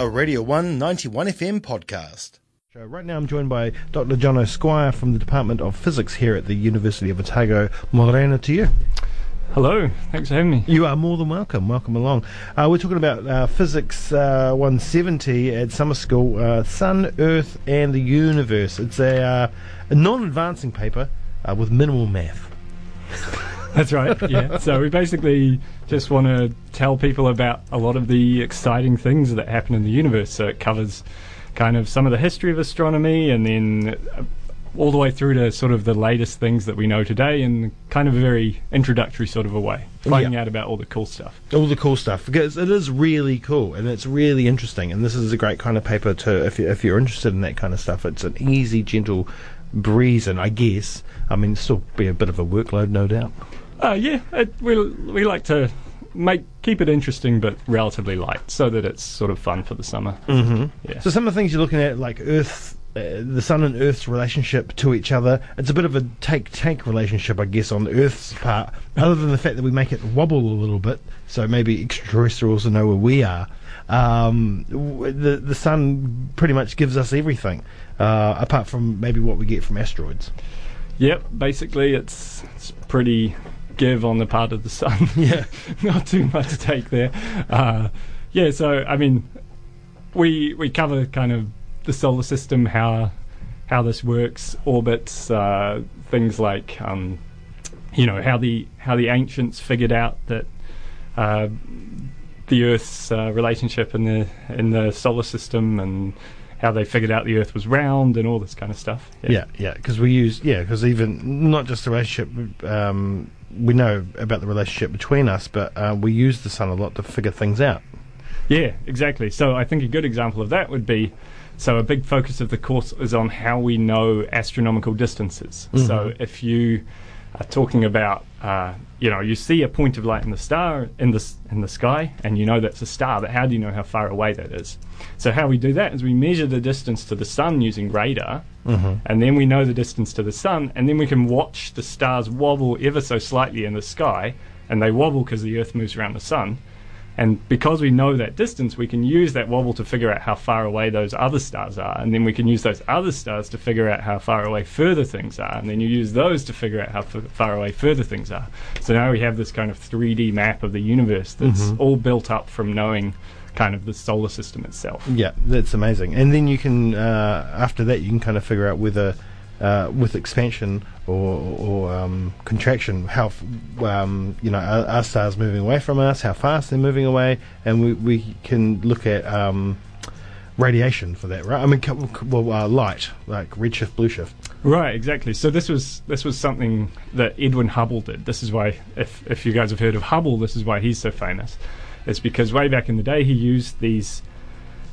a Radio 1 91 FM podcast. So right now I'm joined by Dr. Jono Squire from the Department of Physics here at the University of Otago. Morena to you. Hello, thanks for having me. You are more than welcome. Welcome along. Uh, we're talking about uh, Physics uh, 170 at summer school, uh, Sun, Earth, and the Universe. It's a, uh, a non-advancing paper uh, with minimal math. That's right. Yeah. so we basically just want to tell people about a lot of the exciting things that happen in the universe. So it covers kind of some of the history of astronomy, and then uh, all the way through to sort of the latest things that we know today in kind of a very introductory sort of a way, finding out about all the cool stuff. all the cool stuff because it is really cool and it's really interesting and this is a great kind of paper to if you if you're interested in that kind of stuff it's an easy gentle breeze and I guess I mean it'll still be a bit of a workload no doubt Uh, yeah, it, we we like to make keep it interesting but relatively light, so that it's sort of fun for the summer. mm-hmm. Yeah. so some of the things you're looking at like Earth uh, the sun and Earth's relationship to each other. It's a bit of a take-take relationship, I guess, on Earth's part. Other than the fact that we make it wobble a little bit, so maybe extraterrestrials will know where we are. Um, the the sun pretty much gives us everything, uh, apart from maybe what we get from asteroids. Yep, basically it's it's pretty give on the part of the sun. Yeah. not too much to take there. Uh, yeah, so I mean, we we cover kind of the solar system, how how this works, orbits, uh, things like um, you know how the how the ancients figured out that. Uh, the Earth's uh, relationship in the in the solar system and how they figured out the Earth was round and all this kind of stuff. Yeah, yeah, because we use yeah, because even not just the relationship. Um, we know about the relationship between us, but uh, we use the sun a lot to figure things out. Yeah, exactly. So I think a good example of that would be so a big focus of the course is on how we know astronomical distances. So if you are talking about, uh, you know, you see a point of light in the star in the in the sky, and you know that's a star, but how do you know how far away that is? So how we do that is we measure the distance to the sun using radar, and then we know the distance to the sun, and then we can watch the stars wobble ever so slightly in the sky, and they wobble because the Earth moves around the sun. And because we know that distance, we can use that wobble to figure out how far away those other stars are. And then we can use those other stars to figure out how far away further things are. And then you use those to figure out how f- far away further things are. So now we have this kind of 3D map of the universe that's all built up from knowing kind of the solar system itself. Yeah, that's amazing. And then you can uh, after that you can kind of figure out whether uh, with expansion or, or um, contraction, how um, you know are stars moving away from us, how fast they're moving away, and we, we can look at um, radiation for that, right? I mean, well, uh, light like redshift, blue shift. Right, exactly. So this was this was something that Edwin Hubble did. This is why, if if you guys have heard of Hubble, this is why he's so famous. It's because way back in the day he used these.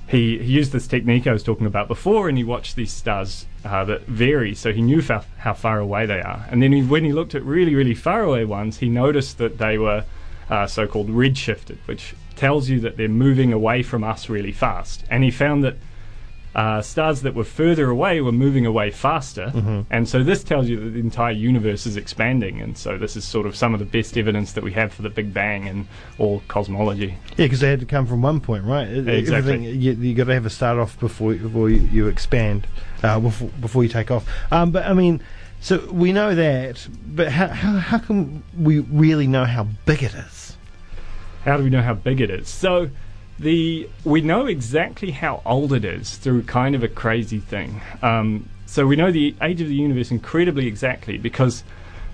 He, he used this technique I was talking about before, and he watched these stars uh, that vary, so he knew fa- how far away they are. And then he, when he looked at really, really far away ones, he noticed that they were uh, so-called redshifted, which tells you that they're moving away from us really fast. And he found that uh, stars that were further away were moving away faster, and so this tells you that the entire universe is expanding. And so this is sort of some of the best evidence that we have for the Big Bang and all cosmology. Yeah, because they had to come from one point, right? Exactly. Everything, you, you got to have a start off before before you, you expand, uh, before, before you take off. Um, but I mean, so we know that, but how, how how can we really know how big it is? How do we know how big it is? So the we know exactly how old it is through kind of a crazy thing. Um, so we know the age of the universe incredibly exactly because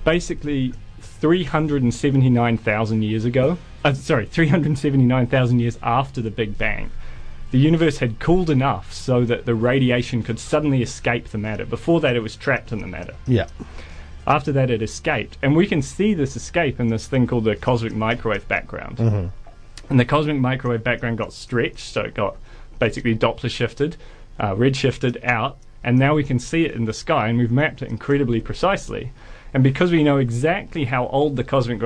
basically 379,000 years ago, uh, sorry, 379,000 years after the Big Bang, the universe had cooled enough so that the radiation could suddenly escape the matter. Before that, it was trapped in the matter. Yeah, After that, it escaped. And we can see this escape in this thing called the cosmic microwave background. And the cosmic microwave background got stretched, so it got basically Doppler shifted, uh, red shifted out, and now we can see it in the sky, and we've mapped it incredibly precisely. And because we know exactly how old the cosmic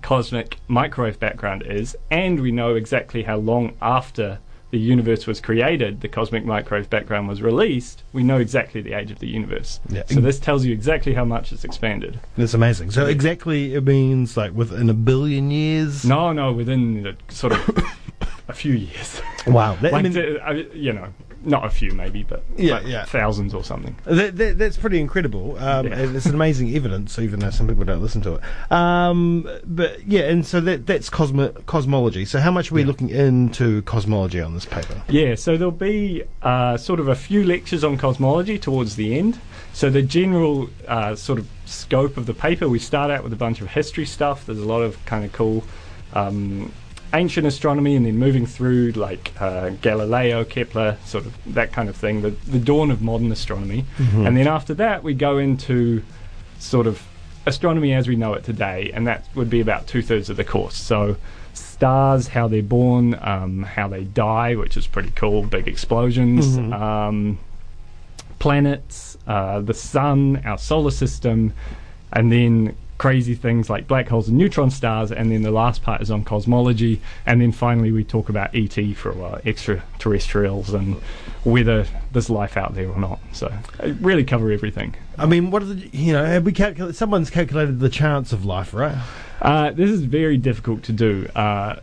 cosmic microwave background is, and we know exactly how long after the universe was created, the cosmic microwave background was released, we know exactly the age of the universe. Yeah. So this tells you exactly how much it's expanded. that's amazing. So exactly, it means like within a billion years. No, no, within uh, sort of a few years. Wow. That, I Like, mean, the- uh, you know, not a few maybe, but Yeah, like yeah. thousands or something. That, that, that's pretty incredible. Um, Yeah. It's an amazing evidence, even though some people don't listen to it. Um, but yeah, and so that that's cosmo- cosmology. So how much are we looking into cosmology on this paper? Yeah, so there'll be uh, sort of a few lectures on cosmology towards the end. So the general uh, sort of scope of the paper, we start out with a bunch of history stuff. There's a lot of kind of cool um, ancient astronomy, and then moving through like uh, Galileo, Kepler, sort of that kind of thing. The, the dawn of modern astronomy, and then after that we go into sort of astronomy as we know it today, and that would be about two thirds of the course. So, stars, how they're born, um, how they die, which is pretty cool, big explosions, um, planets, uh, the sun, our solar system, and then crazy things like black holes and neutron stars, and then the last part is on cosmology, and then finally we talk about ET for a while, extraterrestrials, and whether there's life out there or not. So, I really cover everything. I mean, what are the you know? Have we calculated? Someone's calculated the chance of life, right? Uh, this is very difficult to do. Uh,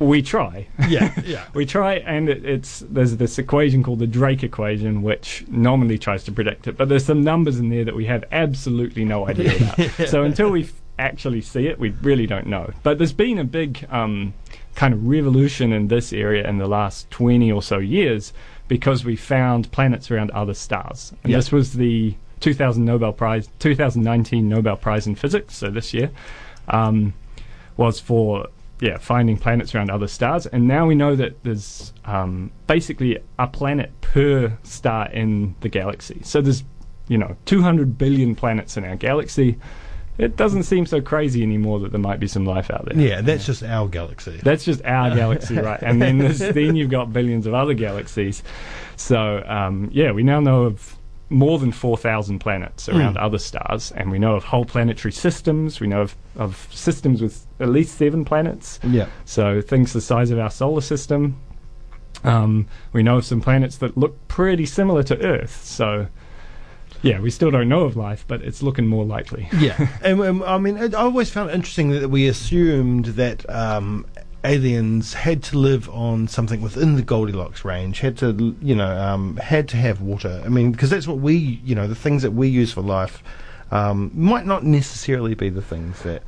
we try. Yeah, yeah. we try, and it, it's there's this equation called the Drake equation, which normally tries to predict it, but there's some numbers in there that we have absolutely no idea about. So until we f- actually see it, we really don't know. But there's been a big um, kind of revolution in this area in the last 20 or so years because we found planets around other stars, and Yeah. this was the 2000 Nobel Prize, 2019 Nobel Prize in Physics. So this year. Um, was for yeah finding planets around other stars, and now we know that there's um, basically a planet per star in the galaxy. So there's you know 200 billion planets in our galaxy. It doesn't seem so crazy anymore that there might be some life out there. Yeah, that's just our galaxy. That's just our galaxy, right? And then then you've got billions of other galaxies. So um, yeah, we now know of more than 4,000 planets around other stars, and we know of whole planetary systems. We know of, of systems with at least seven planets. yeah. So things the size of our solar system. Um, we know of some planets that look pretty similar to Earth. So yeah, we still don't know of life, but it's looking more likely. Yeah, and um, I mean, I always found it interesting that we assumed that um, aliens had to live on something within the Goldilocks range, had to, you know, um, had to have water. I mean, because that's what we, you know, the things that we use for life um, might not necessarily be the things that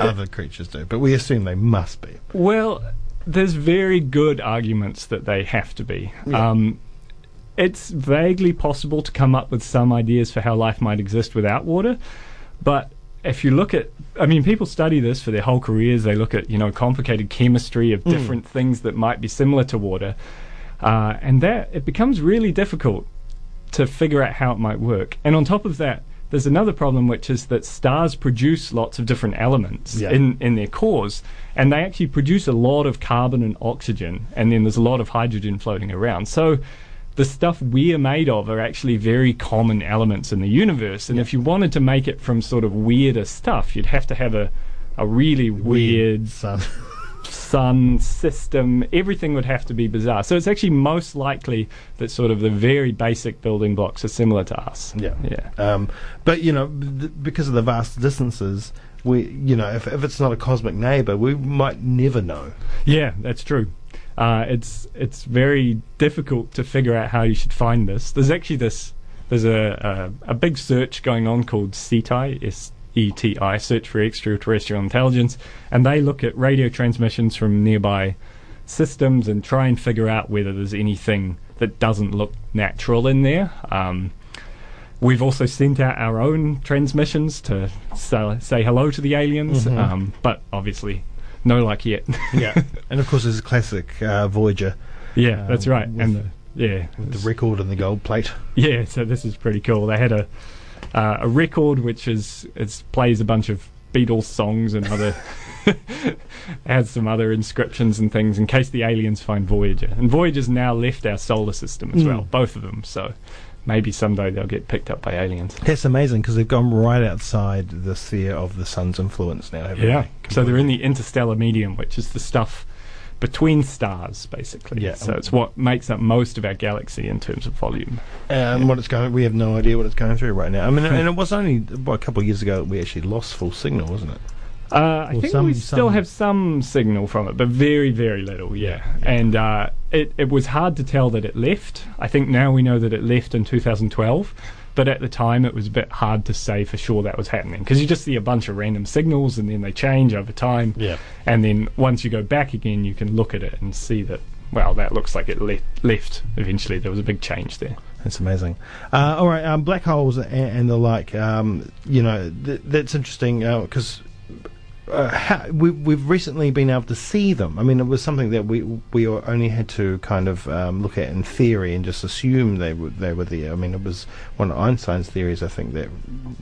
other creatures do, but we assume they must be. Well, there's very good arguments that they have to be. Yeah. Um, it's vaguely possible to come up with some ideas for how life might exist without water, but if you look at, I mean, people study this for their whole careers. They look at, you know, complicated chemistry of different things that might be similar to water, uh, and that it becomes really difficult to figure out how it might work. And on top of that, there's another problem, which is that stars produce lots of different elements Yeah. in, in their cores, and they actually produce a lot of carbon and oxygen, and then there's a lot of hydrogen floating around. So the stuff we are made of are actually very common elements in the universe. And if you wanted to make it from sort of weirder stuff, you'd have to have a, a really weird sun. sun system. Everything would have to be bizarre. So it's actually most likely that sort of the very basic building blocks are similar to us. Yeah. Yeah. Um, but you know, th- because of the vast distances, we, you know, if, if it's not a cosmic neighbor, we might never know. Yeah, that's true. Uh, it's it's very difficult to figure out how you should find this. There's actually this there's a a, a big search going on called SETI, S E T I, Search for Extraterrestrial Intelligence, and they look at radio transmissions from nearby systems and try and figure out whether there's anything that doesn't look natural in there. Um, We've also sent out our own transmissions to say, say hello to the aliens, Mhm. um, but obviously no luck yet. Yeah, and of course, there's a classic uh, Voyager Yeah, that's Um, right. with- And the, yeah, the record and the gold plate. yeah. So this is pretty cool. They had a uh, a record which is it plays a bunch of Beatles songs and other has some other inscriptions and things in case the aliens find Voyager. And Voyager's now left our solar system as Mm. well, both of them. So maybe someday they'll get picked up by aliens. That's amazing because they've gone right outside the sphere of the sun's influence now. haven't Yeah. they? So they're in the interstellar medium, which is the stuff between stars, basically. Yeah. So it's what makes up most of our galaxy in terms of volume. Um, what it's going, we have no idea what it's going through right now. I mean, and it was only what, a couple of years ago that we actually lost full signal, wasn't it? Uh, I think some- we still some- have some signal from it, but very, very little. Yeah, and uh, it it was hard to tell that it left. I think now we know that it left in 2012, but at the time it was a bit hard to say for sure that was happening because you just see a bunch of random signals and then they change over time. Yeah. and then once you go back again, you can look at it and see that. Well, that looks like it le- left eventually. There was a big change there. That's amazing. Uh, all right, um, black holes and, and the like. Um, you know, th- that's interesting because uh, how, we, we've recently been able to see them. I mean, it was something that we we only had to kind of um, look at in theory and just assume they were they were there. I mean, it was one of Einstein's theories, I think, that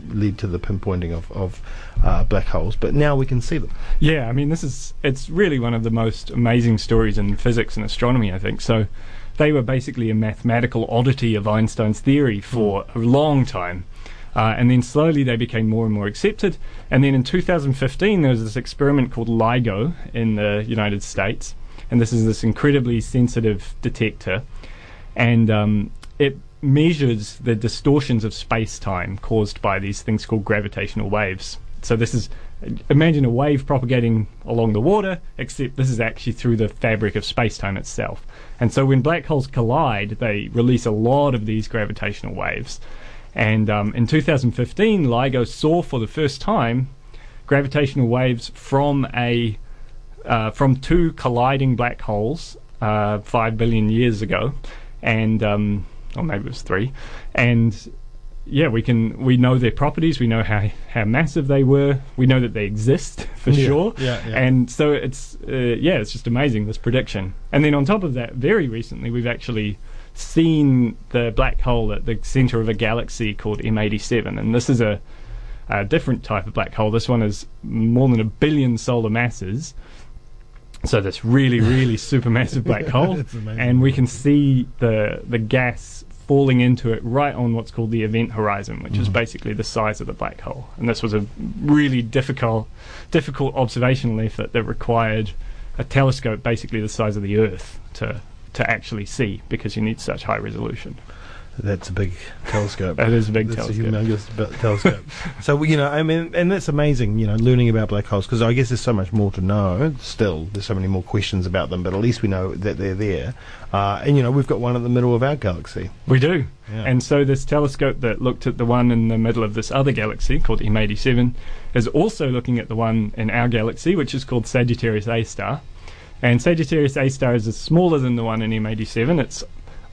led to the pinpointing of of uh, black holes. But now we can see them. Yeah, I mean, this is it's really one of the most amazing stories in physics and astronomy, I think. So, they were basically a mathematical oddity of Einstein's theory for a long time. Uh, and then slowly they became more and more accepted. And then in 2015, there was this experiment called LIGO in the United States. And this is this incredibly sensitive detector. And um, it measures the distortions of space time caused by these things called gravitational waves. So this is imagine a wave propagating along the water, except this is actually through the fabric of space time itself. And so when black holes collide, they release a lot of these gravitational waves. And um, in 2015, LIGO saw for the first time gravitational waves from a uh, from two colliding black holes uh, five billion years ago, and um, or maybe it was three, and yeah, we can we know their properties, we know how how massive they were, we know that they exist for Yeah, sure, yeah, yeah. and so it's uh, yeah, it's just amazing this prediction. And then on top of that, very recently we've actually seen the black hole at the center of a galaxy called M87, and this is a a different type of black hole. This one is more than a billion solar masses. So this really, really supermassive black hole, and we can see the the gas falling into it right on what's called the event horizon, which is mm-hmm. basically the size of the black hole. And this was a really difficult, difficult observational effort that required a telescope basically the size of the Earth to to actually see because you need such high resolution. That's a big telescope. That is a big that's telescope. a humongous telescope. so you know, I mean, and that's amazing. You know, learning about black holes because I guess there's so much more to know. Still, there's so many more questions about them, but at least we know that they're there. Uh, and you know, we've got one in the middle of our galaxy. We do. Yeah. And so this telescope that looked at the one in the middle of this other galaxy called M87 is also looking at the one in our galaxy, which is called Sagittarius A star. And Sagittarius A star is smaller than the one in M87. It's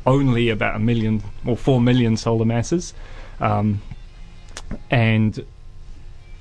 only about a million or four million solar masses. Um, and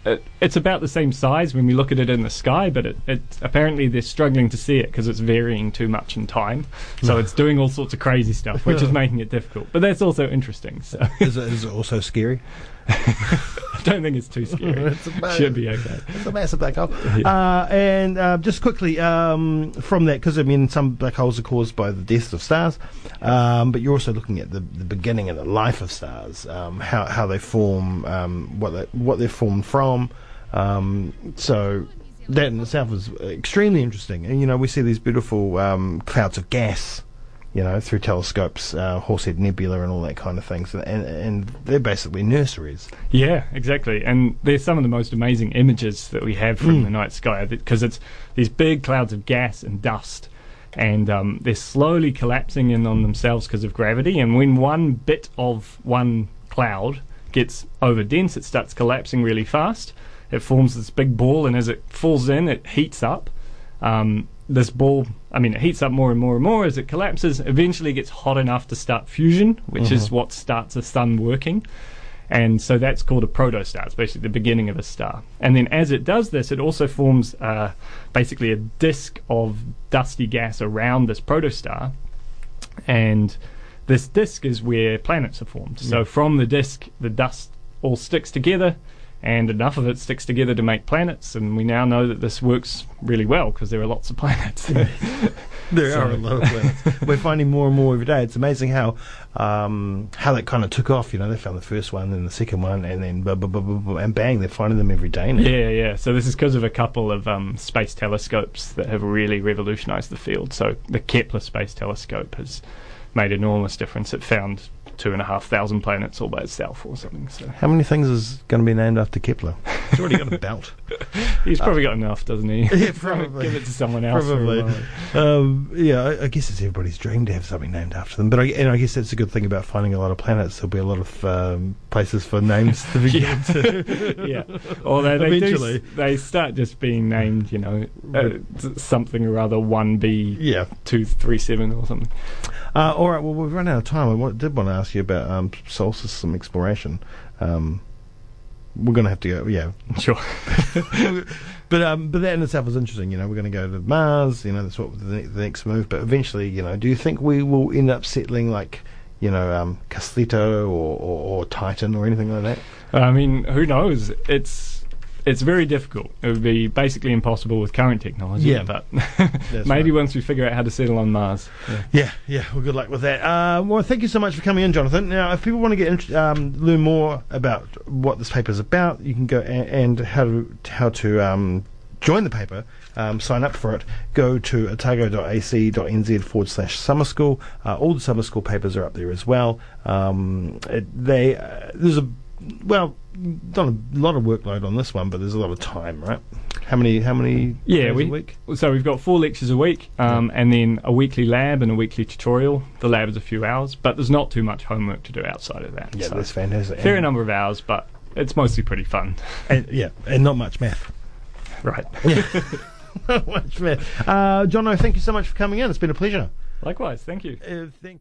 it, it's about the same size when we look at it in the sky, but it, it apparently they're struggling to see it because it's varying too much in time. So it's doing all sorts of crazy stuff, which is making it difficult. But that's also interesting. So is, it, is it also scary? I don't think it's too scary. It's a- Should be okay. It's a massive black hole. Uh, and uh, just quickly um, from that, because I mean, some black holes are caused by the death of stars, um, but you're also looking at the, the beginning of the life of stars, um, how how they form, um, what they, what they're formed from. Um, so that in itself is extremely interesting. And you know, we see these beautiful um, clouds of gas. You know, through telescopes, uh, Horsehead Nebula, and all that kind of things, and and they're basically nurseries. Yeah, exactly. And they're some of the most amazing images that we have from the night sky because it's these big clouds of gas and dust. And um, they're slowly collapsing in on themselves because of gravity. And when one bit of one cloud gets over dense, it starts collapsing really fast. It forms this big ball, and as it falls in, it heats up. Um, this ball, I mean, it heats up more and more and more as it collapses. Eventually, it gets hot enough to start fusion, which is what starts a sun working. And so that's called a protostar. It's basically the beginning of a star. And then as it does this, it also forms uh, basically a disk of dusty gas around this protostar. And this disk is where planets are formed. So from the disk, the dust all sticks together, and enough of it sticks together to make planets. And we now know that this works really well because there are lots of planets. There So- are a lot of planets. We're finding more and more every day. It's amazing how um, how that kind of took off. You know, they found the first one, then the second one, and then bu- bu- bu- bu- and bang, they're finding them every day now. Yeah, yeah. So this is because of a couple of um, space telescopes that have really revolutionised the field. So the Kepler Space Telescope has made enormous difference. It found two and a half thousand planets all by itself or something. So How many things is going to be named after Kepler? He's already got a belt. He's probably got enough, doesn't he? Yeah, probably. Give it to someone else. Probably. Um, yeah, I, I guess it's everybody's dream to have something named after them. But I, and I guess that's a good thing about finding a lot of planets. There'll be a lot of um, places for names to be given to. yeah. Or they, they, do, Eventually. s- they start just being named, you know, uh, something or other 1B. Yeah. 237 or something. Uh, all right. Well, we've run out of time. I did want to ask you about um, solar system exploration. Um, we're going to have to go. Yeah, Sure. but um, but that in itself is interesting. You know, we're going to go to Mars. You know, that's what the, the next move. But eventually, you know, do you think we will end up settling like, you know, um, or, or, or Titan or anything like that? I mean, who knows? It's it's very difficult. It would be basically impossible with current technology. Yeah. but maybe right. once we figure out how to settle on Mars. Yeah. Yeah, yeah. Well, good luck with that. Uh, well, thank you so much for coming in, Jonathan. Now, if people want to get int- um, learn more about what this paper is about, you can go a- and how to how to um, join the paper, um, sign up for it. Go to otago.ac.nz forward slash summer school. Uh, all the summer school papers are up there as well. Um, it, they uh, there's a well, not a lot of workload on this one, but there's a lot of time, right? How many? How many? Yeah, we, a week. so we've got four lectures a week, um, and then a weekly lab and a weekly tutorial. The lab is a few hours, but there's not too much homework to do outside of that. Yeah, so that's fantastic. fair And- number of hours, but it's mostly pretty fun. And, yeah, and not much math. right. Yeah. Not much math. Uh, Jono, thank you so much for coming in. It's been a pleasure. Likewise, thank you. Uh, thank